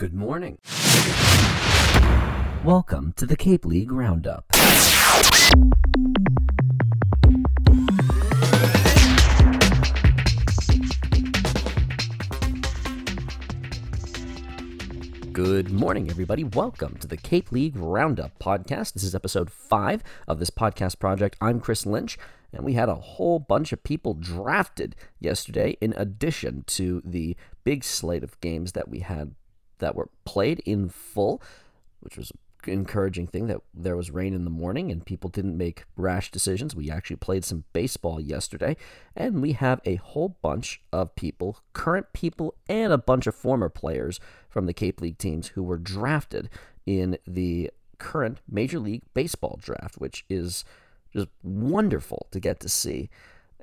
Good morning. Welcome to the Cape League Roundup. Good morning, everybody. Welcome to the Cape League Roundup podcast. This is episode five of this podcast project. I'm Chris Lynch, and we had a whole bunch of people drafted yesterday, in addition to the big slate of games that we had that were played in full, which was an encouraging thing that there was rain in the morning and people didn't make rash decisions. We actually played some baseball yesterday, and we have a whole bunch of people, current people, and a bunch of former players from the Cape League teams who were drafted in the current Major League Baseball draft, which is just wonderful to get to see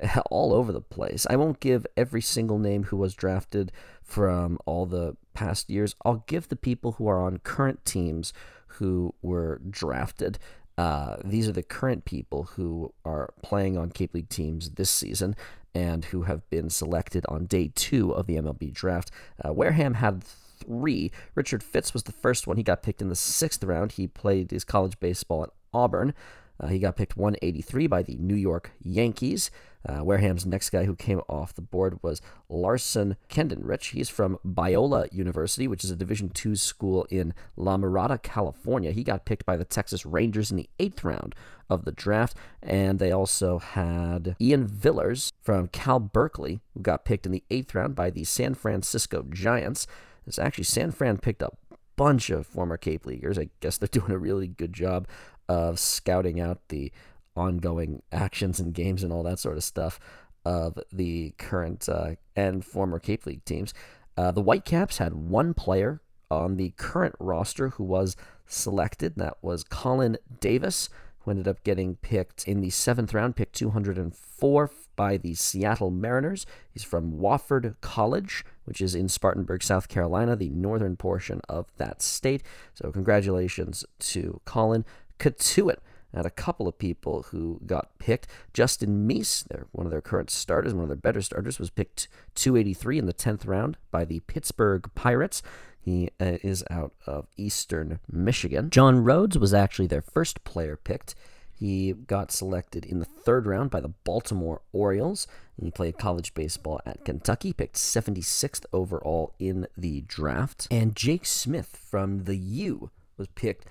all over the place. I won't give every single name who was drafted from all the past years. I'll give the people who are on current teams who were drafted. Uh, these are the current people who are playing on Cape League teams this season and who have been selected on day two of the MLB draft. Uh, Wareham had three. Richard Fitts was the first one. He got picked in the sixth round. He played his college baseball at Auburn. Uh, he got picked 183 by the New York Yankees. Uh, Wareham's next guy who came off the board was Larson Kindreich. He's from Biola University, which is a Division II school in La Mirada, California. He got picked by the Texas Rangers in the eighth round of the draft. And they also had Ian Villers from Cal Berkeley, who got picked in the eighth round by the San Francisco Giants. It's actually San Fran picked up a bunch of former Cape Leaguers. I guess they're doing a really good job of scouting out the ongoing actions and games and all that sort of stuff of the current uh, and former Cape League teams. Uh, the Whitecaps had one player on the current roster who was selected, that was Colin Davis, who ended up getting picked in the seventh round, pick 204 by the Seattle Mariners. He's from Wofford College, which is in Spartanburg, South Carolina, the northern portion of that state. So, congratulations to Colin. Cotuit had a couple of people who got picked. Justin Meis, they're one of their current starters, one of their better starters, was picked 283 in the 10th round by the Pittsburgh Pirates. He uh, is out of Eastern Michigan. John Rhodes was actually their first player picked. He got selected in the third round by the Baltimore Orioles. He played college baseball at Kentucky, picked 76th overall in the draft. And Jake Smith from the U was picked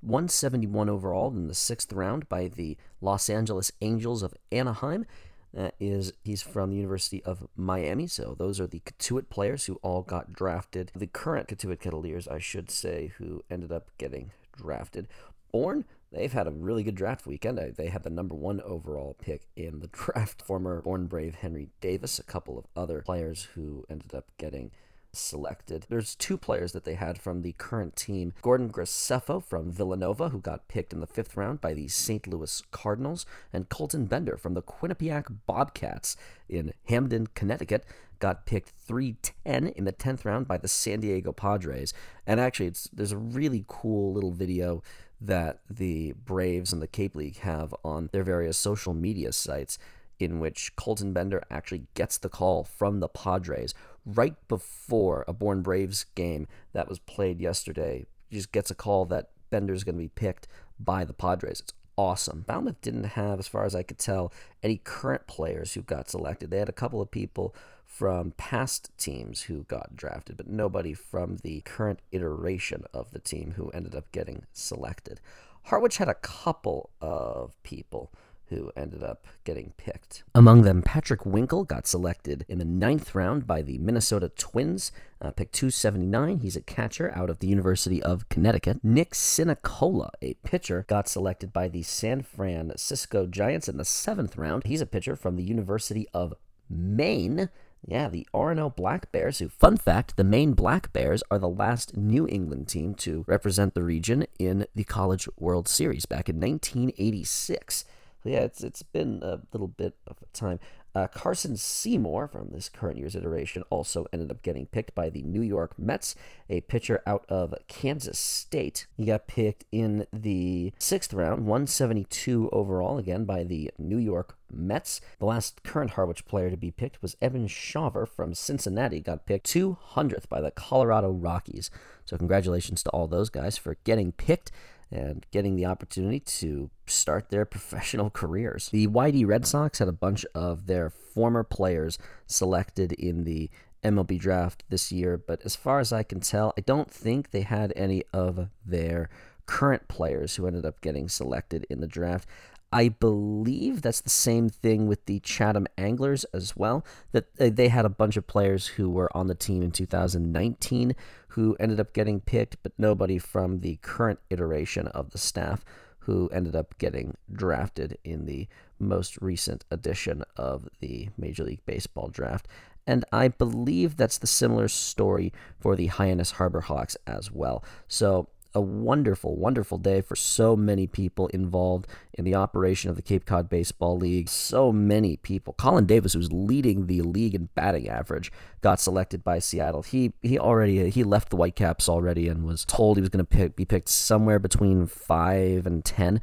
171 overall in the sixth round by the Los Angeles Angels of Anaheim. That is, he's from the University of Miami. So those are the Cotuit players who all got drafted. The current Cotuit Kettleers, I should say, who ended up getting drafted. Bourne, they've had a really good draft weekend. They had the number one overall pick in the draft. Former Bourne Brave Henry Davis, a couple of other players who ended up getting selected. There's two players that they had from the current team Gordon Graceffo from Villanova, who got picked in the fifth round by the St. Louis Cardinals, and Colton Bender from the Quinnipiac Bobcats in Hamden, Connecticut. Got picked 310 in the 10th round by the San Diego Padres. And actually, it's there's a really cool little video that the Braves and the Cape League have on their various social media sites in which Colton Bender actually gets the call from the Padres right before a Bourne Braves game that was played yesterday. He just gets a call that Bender's going to be picked by the Padres. It's awesome. Falmouth didn't have, as far as I could tell, any current players who got selected. They had a couple of people from past teams who got drafted, but nobody from the current iteration of the team who ended up getting selected. Harwich had a couple of people who ended up getting picked. Among them, Patrick Winkel got selected in the ninth round by the Minnesota Twins, uh, pick 279. He's a catcher out of the University of Connecticut. Nick Sinacola, a pitcher, got selected by the San Francisco Giants in the seventh round. He's a pitcher from the University of Maine. Yeah, the Orono Black Bears, who, fun fact, the Maine Black Bears are the last New England team to represent the region in the College World Series back in 1986 yeah, it's it's been a little bit of time. Uh, Carson Seymour from this current year's iteration also ended up getting picked by the New York Mets, a pitcher out of Kansas State. He got picked in the sixth round, 172 overall, again by the New York Mets. The last current Harwich player to be picked was Evan Shawver from Cincinnati, got picked 200th by the Colorado Rockies. So, congratulations to all those guys for getting picked and getting the opportunity to start their professional careers. The YD Red Sox had a bunch of their former players selected in the MLB draft this year, but as far as I can tell, I don't think they had any of their current players who ended up getting selected in the draft. I believe that's the same thing with the Chatham Anglers as well. That uh, they had a bunch of players who were on the team in 2019 who ended up getting picked, but nobody from the current iteration of the staff who ended up getting drafted in the most recent edition of the Major League Baseball draft. And I believe that's the similar story for the Hyannis Harbor Hawks as well. So a wonderful, wonderful day for so many people involved in the operation of the Cape Cod Baseball League. So many people. Colin Davis, who's leading the league in batting average, got selected by Seattle. He he already he left the Whitecaps already and was told he was going to be picked somewhere between five and ten.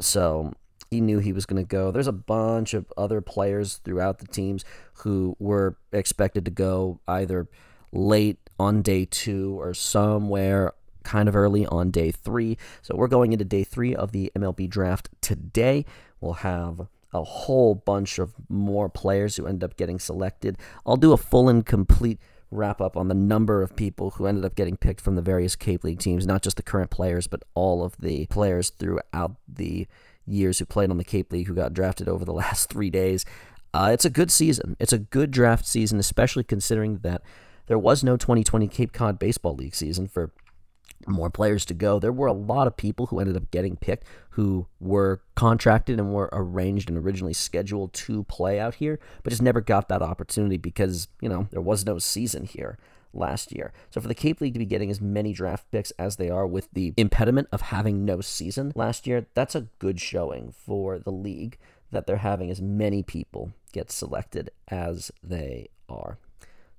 So he knew he was going to go. There's a bunch of other players throughout the teams who were expected to go either late on day two or somewhere kind of early on day three. So we're going into day three of the MLB draft today. We'll have a whole bunch of more players who end up getting selected. I'll do a full and complete wrap up on the number of people who ended up getting picked from the various Cape League teams, not just the current players, but all of the players throughout the years who played on the Cape League who got drafted over the last three days. Uh, it's a good season. It's a good draft season, especially considering that there was no 2020 Cape Cod Baseball League season for more players to go. There were a lot of people who ended up getting picked who were contracted and were arranged and originally scheduled to play out here, but just never got that opportunity because, you know, there was no season here last year. So for the Cape League to be getting as many draft picks as they are with the impediment of having no season last year, that's a good showing for the league that they're having as many people get selected as they are.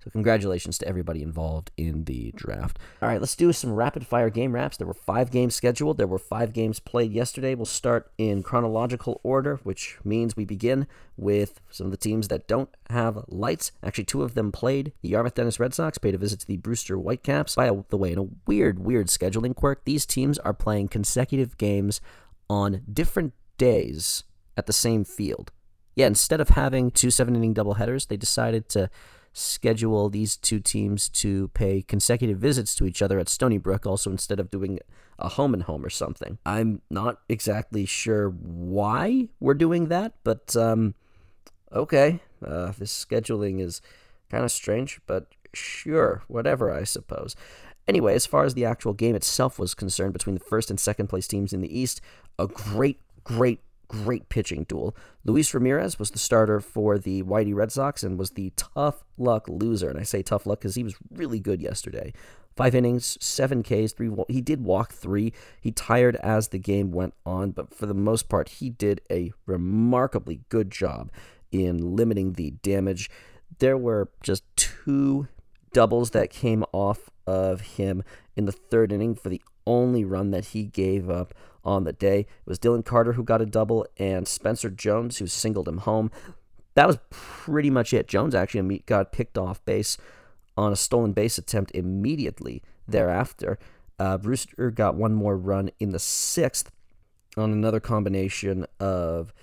So, congratulations to everybody involved in the draft. All right, let's do some rapid fire game wraps. There were five games scheduled, there were five games played yesterday. We'll start in chronological order, which means we begin with some of the teams that don't have lights. Actually, two of them played. The Yarmouth Dennis Red Sox paid a visit to the Brewster Whitecaps. By the way, in a weird, weird scheduling quirk, these teams are playing consecutive games on different days at the same field. Yeah, instead of having two seven inning doubleheaders, they decided to schedule these two teams to pay consecutive visits to each other at Stony Brook, also instead of doing a home and home or something. I'm not exactly sure why we're doing that, but um, okay. Uh, this scheduling is kind of strange, but sure, whatever, I suppose. Anyway, as far as the actual game itself was concerned between the first and second place teams in the East, a great, great great pitching duel. Luis Ramirez was the starter for the YD Red Sox and was the tough luck loser. And I say tough luck because he was really good yesterday. Five innings, seven Ks, three. He did walk three. He tired as the game went on, but for the most part, he did a remarkably good job in limiting the damage. There were just two doubles that came off of him in the third inning for the only run that he gave up on the day. It was Dylan Carter who got a double and Spencer Jones who singled him home. That was pretty much it. Jones actually got picked off base on a stolen base attempt immediately thereafter. Uh, Brewster got one more run in the sixth on another combination of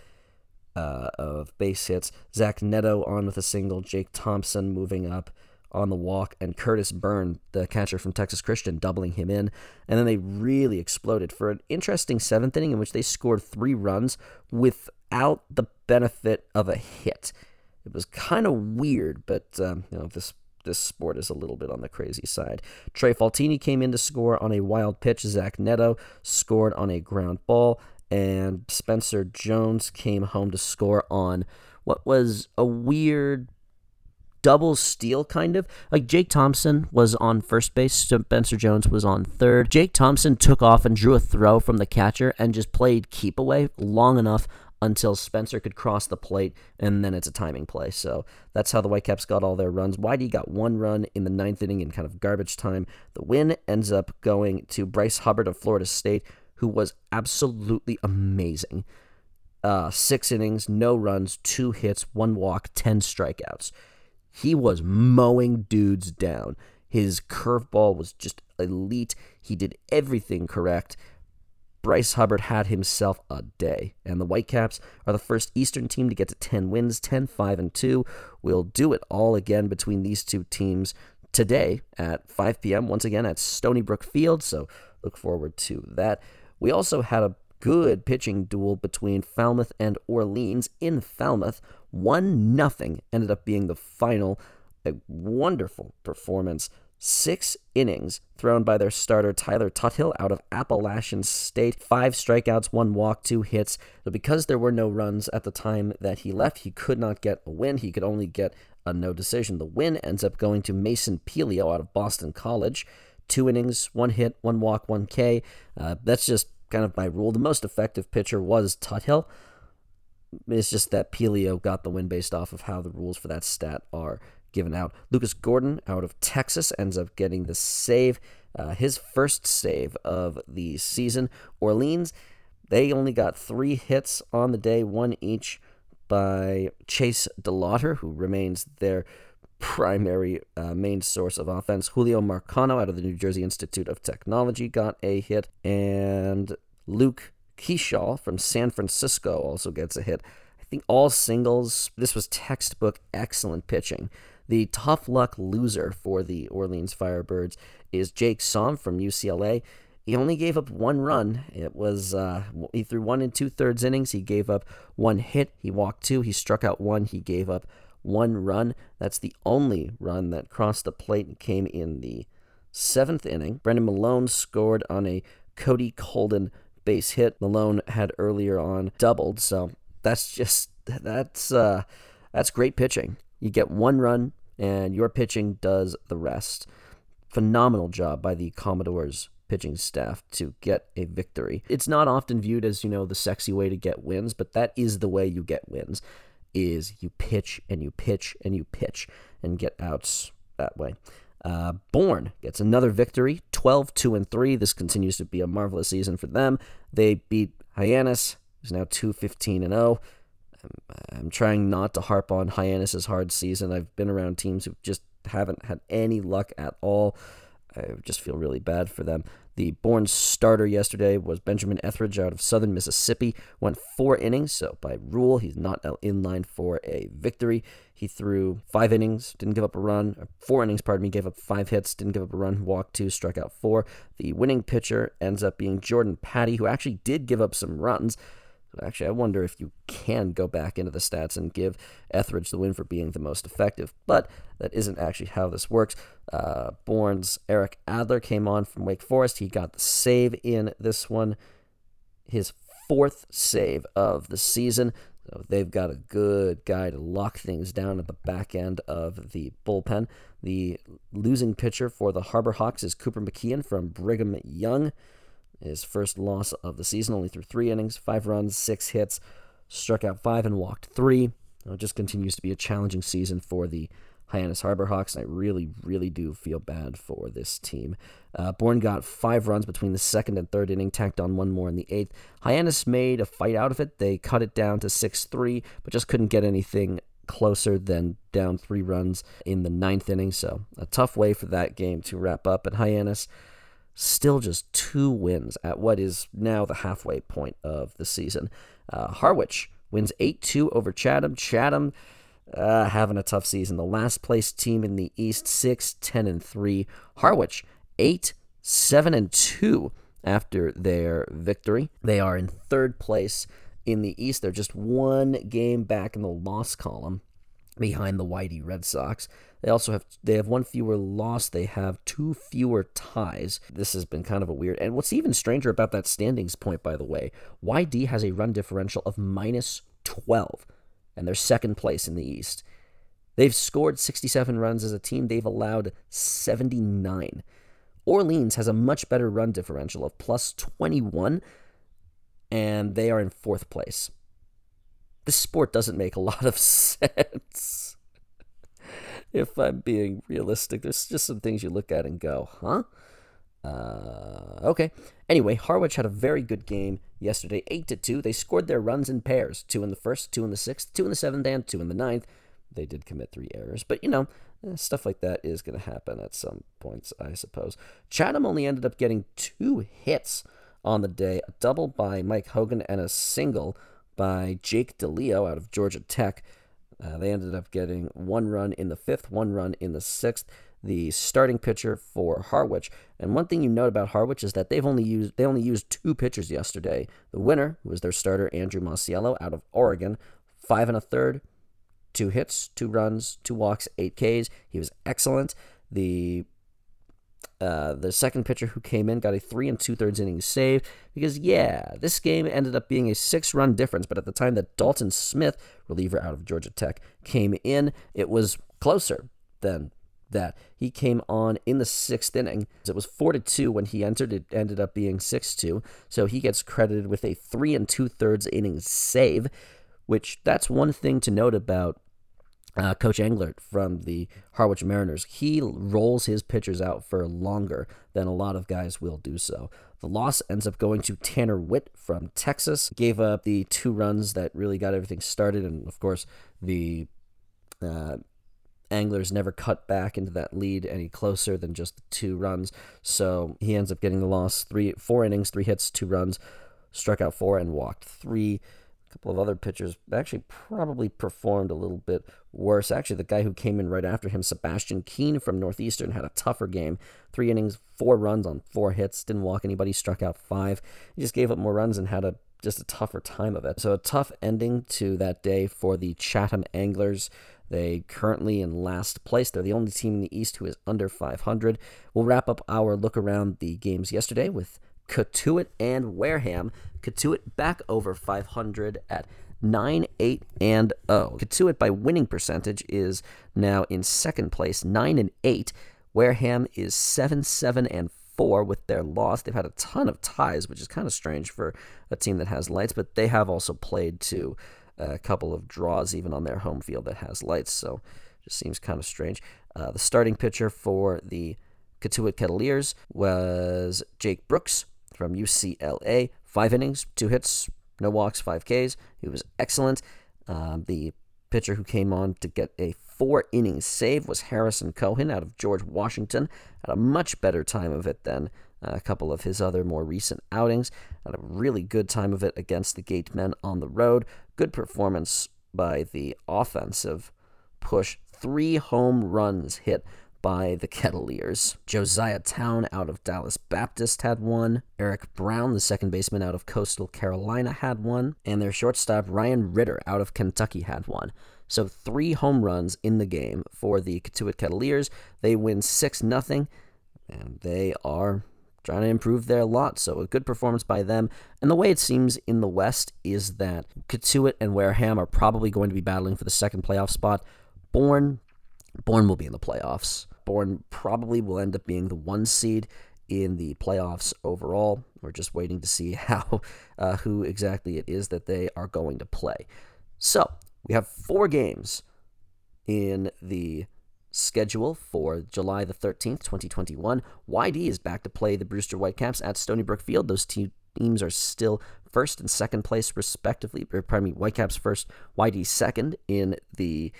uh, of base hits. Zach Neto on with a single. Jake Thompson moving up on the walk, and Curtis Byrne, the catcher from Texas Christian, doubling him in. And then they really exploded for an interesting seventh inning in which they scored three runs without the benefit of a hit. It was kind of weird, but um, you know this this sport is a little bit on the crazy side. Trey Faltine came in to score on a wild pitch. Zach Neto scored on a ground ball, and Spencer Jones came home to score on what was a weird double steal kind of. Like Jake Thompson was on first base, Spencer Jones was on third. Jake Thompson took off and drew a throw from the catcher and just played keep away long enough until Spencer could cross the plate, and then it's a timing play. So that's how the Whitecaps got all their runs. YD got one run in the ninth inning in kind of garbage time. The win ends up going to Bryce Hubbart of Florida State, who was absolutely amazing. Uh, six innings, no runs, two hits, one walk, 10 strikeouts. He was mowing dudes down. His curveball was just elite. He did everything correct. Bryce Hubbart had himself a day, and the Whitecaps are the first Eastern team to get to 10 wins, 10 5 and 2. We'll do it all again between these two teams today at 5 p.m. once again at Stony Brook Field, so look forward to that. We also had a good pitching duel between Falmouth and Orleans in Falmouth. 1 nothing ended up being the final. A wonderful performance six innings thrown by their starter Tyler Tuthill out of Appalachian State. Five strikeouts, one walk, two hits. But because there were no runs at the time that he left, he could not get a win. He could only get a no decision. The win ends up going to Mason Pelio out of Boston College. Two innings, one hit, one walk, one K. Uh, that's just kind of my rule. The most effective pitcher was Tuthill. It's just that Pelio got the win based off of how the rules for that stat are given out. Lucas Gordon out of Texas ends up getting the save, uh, his first save of the season. Orleans, they only got three hits on the day, one each by Chase DeLauter, who remains their primary uh, main source of offense. Julio Marcano out of the New Jersey Institute of Technology got a hit, and Luke Keaschall from San Francisco also gets a hit. I think all singles. This was textbook excellent pitching. The tough luck loser for the Orleans Firebirds is Jake Somm from UCLA. He only gave up one run. It was uh, he threw one and two thirds innings. He gave up one hit. He walked two. He struck out one. He gave up one run. That's the only run that crossed the plate and came in the seventh inning. Brendan Malone scored on a Cody Colden base hit. Malone had earlier on doubled, so that's just that's uh, that's great pitching. You get one run, and your pitching does the rest. Phenomenal job by the Commodores pitching staff to get a victory. It's not often viewed as, you know, the sexy way to get wins, but that is the way you get wins is you pitch and you pitch and you pitch and get outs that way. Uh, Bourne gets another victory, 12 2 and 3. This continues to be a marvelous season for them. They beat Hyannis, who's now 2 15 and 0. I'm trying not to harp on Hyannis's hard season. I've been around teams who just haven't had any luck at all. I just feel really bad for them. The Bourne starter yesterday was Benjamin Etheridge out of Southern Mississippi. Went four innings, so by rule, he's not in line for a victory. He threw five innings, didn't give up a run. Four innings, pardon me, gave up five hits, didn't give up a run, walked two, struck out four. The winning pitcher ends up being Jordan Patty, who actually did give up some runs. Actually, I wonder if you can go back into the stats and give Etheridge the win for being the most effective, but that isn't actually how this works. Uh, Bourne's Eric Adler came on from Wake Forest. He got the save in this one, his fourth save of the season. So they've got a good guy to lock things down at the back end of the bullpen. The losing pitcher for the Harbor Hawks is Cooper McKeon from Brigham Young. His first loss of the season, only threw three innings, five runs, six hits, struck out five and walked three. It just continues to be a challenging season for the Hyannis Harbor Hawks, and I really, really do feel bad for this team. Uh, Bourne got five runs between the second and third inning, tacked on one more in the eighth. Hyannis made a fight out of it. They cut it down to 6 3, but just couldn't get anything closer than down three runs in the ninth inning. So, a tough way for that game to wrap up. And Hyannis still just two wins at what is now the halfway point of the season. Uh, Harwich wins 8 2 over Chatham. Chatham uh, having a tough season. The last place team in the East, 6 10 and 3. Harwich 8 7 and 2 after their victory. They are in third place in the East. They're just one game back in the loss column behind the YD Red Sox. They also have they have one fewer loss. They have two fewer ties. This has been kind of a weird. And what's even stranger about that standings point, by the way, YD has a run differential of minus twelve, and they're second place in the East. They've scored 67 runs as a team. They've allowed 79. Orleans has a much better run differential of plus 21, and they are in fourth place. this sport doesn't make a lot of sense. If I'm being realistic, there's just some things you look at and go, huh? Uh, okay. Anyway, Harwich had a very good game yesterday, eight to two. They scored their runs in pairs: two in the first, two in the sixth, two in the seventh, and two in the ninth. They did commit three errors, but you know, eh, stuff like that is going to happen at some points, I suppose. Chatham only ended up getting two hits on the day: a double by Mike Hogan and a single by Jake DeLeo out of Georgia Tech. Uh, they ended up getting one run in the fifth, one run in the sixth the starting pitcher for Harwich. And one thing you note about Harwich is that they've only used they only used two pitchers yesterday. The winner was their starter Andrew Masiello out of Oregon, five and a third, two hits, two runs, two walks, eight Ks. He was excellent. The uh, the second pitcher who came in got a three and two thirds innings save because yeah, this game ended up being a six run difference. But at the time that Dalton Smith, reliever out of Georgia Tech, came in, it was closer than that. He came on in the sixth inning. It was four to two when he entered. It ended up being six two. So he gets credited with a three and two thirds innings save, which that's one thing to note about uh, Coach Englert from the Harwich Mariners. He rolls his pitchers out for longer than a lot of guys will do so. The loss ends up going to Tanner Witt from Texas. Gave up the two runs that really got everything started, and of course the uh, Anglers never cut back into that lead any closer than just two runs. So he ends up getting the loss. Three, four innings, three hits, two runs, struck out four and walked three. A couple of other pitchers actually probably performed a little bit worse. Actually, the guy who came in right after him, Sebastian Keane from Northeastern, had a tougher game. Three innings, four runs on four hits, didn't walk anybody, struck out five. He just gave up more runs and had a just a tougher time of it. So a tough ending to that day for the Chatham Anglers. They currently in last place. They're the only team in the East who is under 500. We'll wrap up our look around the games yesterday with Cotuit and Wareham. Cotuit back over 500 at 9 8 and 0. Cotuit by winning percentage is now in second place, 9 and 8. Wareham is 7 7 and 4 with their loss. They've had a ton of ties, which is kind of strange for a team that has lights, but they have also played to a couple of draws even on their home field that has lights. So just seems kind of strange. Uh, the starting pitcher for the Cotuit Kettleers was Jake Brooks from UCLA. Five innings, two hits, no walks, five Ks. He was excellent. Uh, the pitcher who came on to get a four inning save was Harrison Cohen out of George Washington. Had a much better time of it than a couple of his other more recent outings. Had a really good time of it against the Gatemen on the road. Good performance by the offensive push. Three home runs hit by the Kettleers. Josiah Town out of Dallas Baptist had one. Eric Brown, the second baseman out of Coastal Carolina, had one. And their shortstop, Ryan Ritter, out of Kentucky, had one. So three home runs in the game for the Cotuit Kettleers. They win 6 0, and they are trying to improve their lot. So a good performance by them. And the way it seems in the West is that Cotuit and Wareham are probably going to be battling for the second playoff spot. Bourne, Bourne will be in the playoffs. Bourne probably will end up being the one seed in the playoffs overall. We're just waiting to see how uh, who exactly it is that they are going to play. So we have four games in the schedule for July the 13th, 2021. YD is back to play the Brewster Whitecaps at Stony Brook Field. Those two teams are still first and second place, respectively. Or, pardon me, Whitecaps first, YD second in the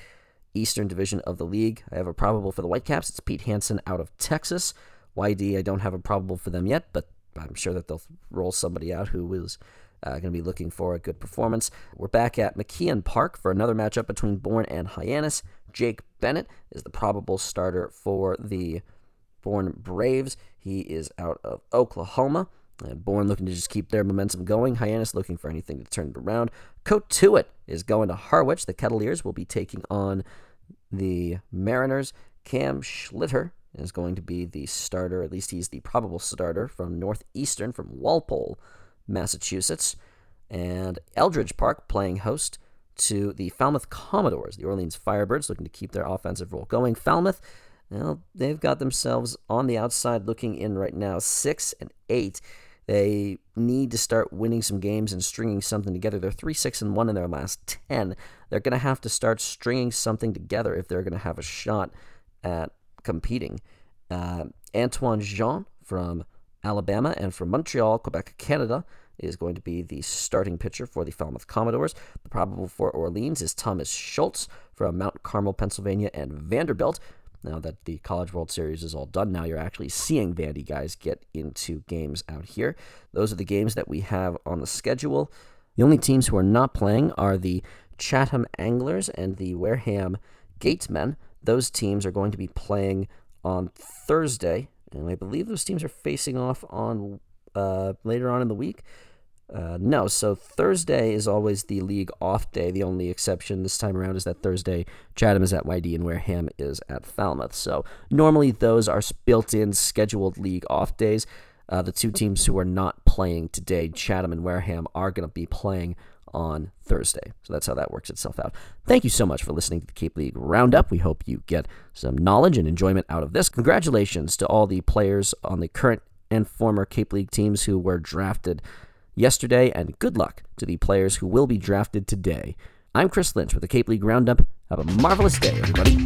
Eastern Division of the league. I have a probable for the Whitecaps. It's Pete Hansen out of Texas. YD, I don't have a probable for them yet, but I'm sure that they'll roll somebody out who is uh, going to be looking for a good performance. We're back at McKeon Park for another matchup between Bourne and Hyannis. Jake Bennett is the probable starter for the Bourne Braves. He is out of Oklahoma. And Bourne looking to just keep their momentum going. Hyannis looking for anything to turn it around. Cotuit is going to Harwich. The Kettleers will be taking on the Mariners. Cam Schlittler is going to be the starter, at least he's the probable starter from Northeastern, from Walpole, Massachusetts. And Eldridge Park playing host to the Falmouth Commodores, the Orleans Firebirds, looking to keep their offensive role going. Falmouth, well, they've got themselves on the outside looking in right now, six and eight. They need to start winning some games and stringing something together. They're 3 6 and 1 in their last 10. They're going to have to start stringing something together if they're going to have a shot at competing. Uh, Antoine Jean from Alabama and from Montreal, Quebec, Canada is going to be the starting pitcher for the Falmouth Commodores. The probable for Orleans is Thomas Schultz from Mount Carmel, Pennsylvania, and Vanderbilt. Now that the College World Series is all done, now you're actually seeing Vandy guys get into games out here. Those are the games that we have on the schedule. The only teams who are not playing are the Chatham Anglers and the Wareham Gatemen. Those teams are going to be playing on Thursday, and I believe those teams are facing off on uh, later on in the week. Uh, no, so Thursday is always the league off day. The only exception this time around is that Thursday Chatham is at YD and Wareham is at Falmouth. So normally those are built in scheduled league off days. Uh, the two teams who are not playing today, Chatham and Wareham, are going to be playing on Thursday. So that's how that works itself out. Thank you so much for listening to the Cape League Roundup. We hope you get some knowledge and enjoyment out of this. Congratulations to all the players on the current and former Cape League teams who were drafted yesterday, and good luck to the players who will be drafted today. I'm Chris Lynch with the Cape League Roundup. Have a marvelous day, everybody.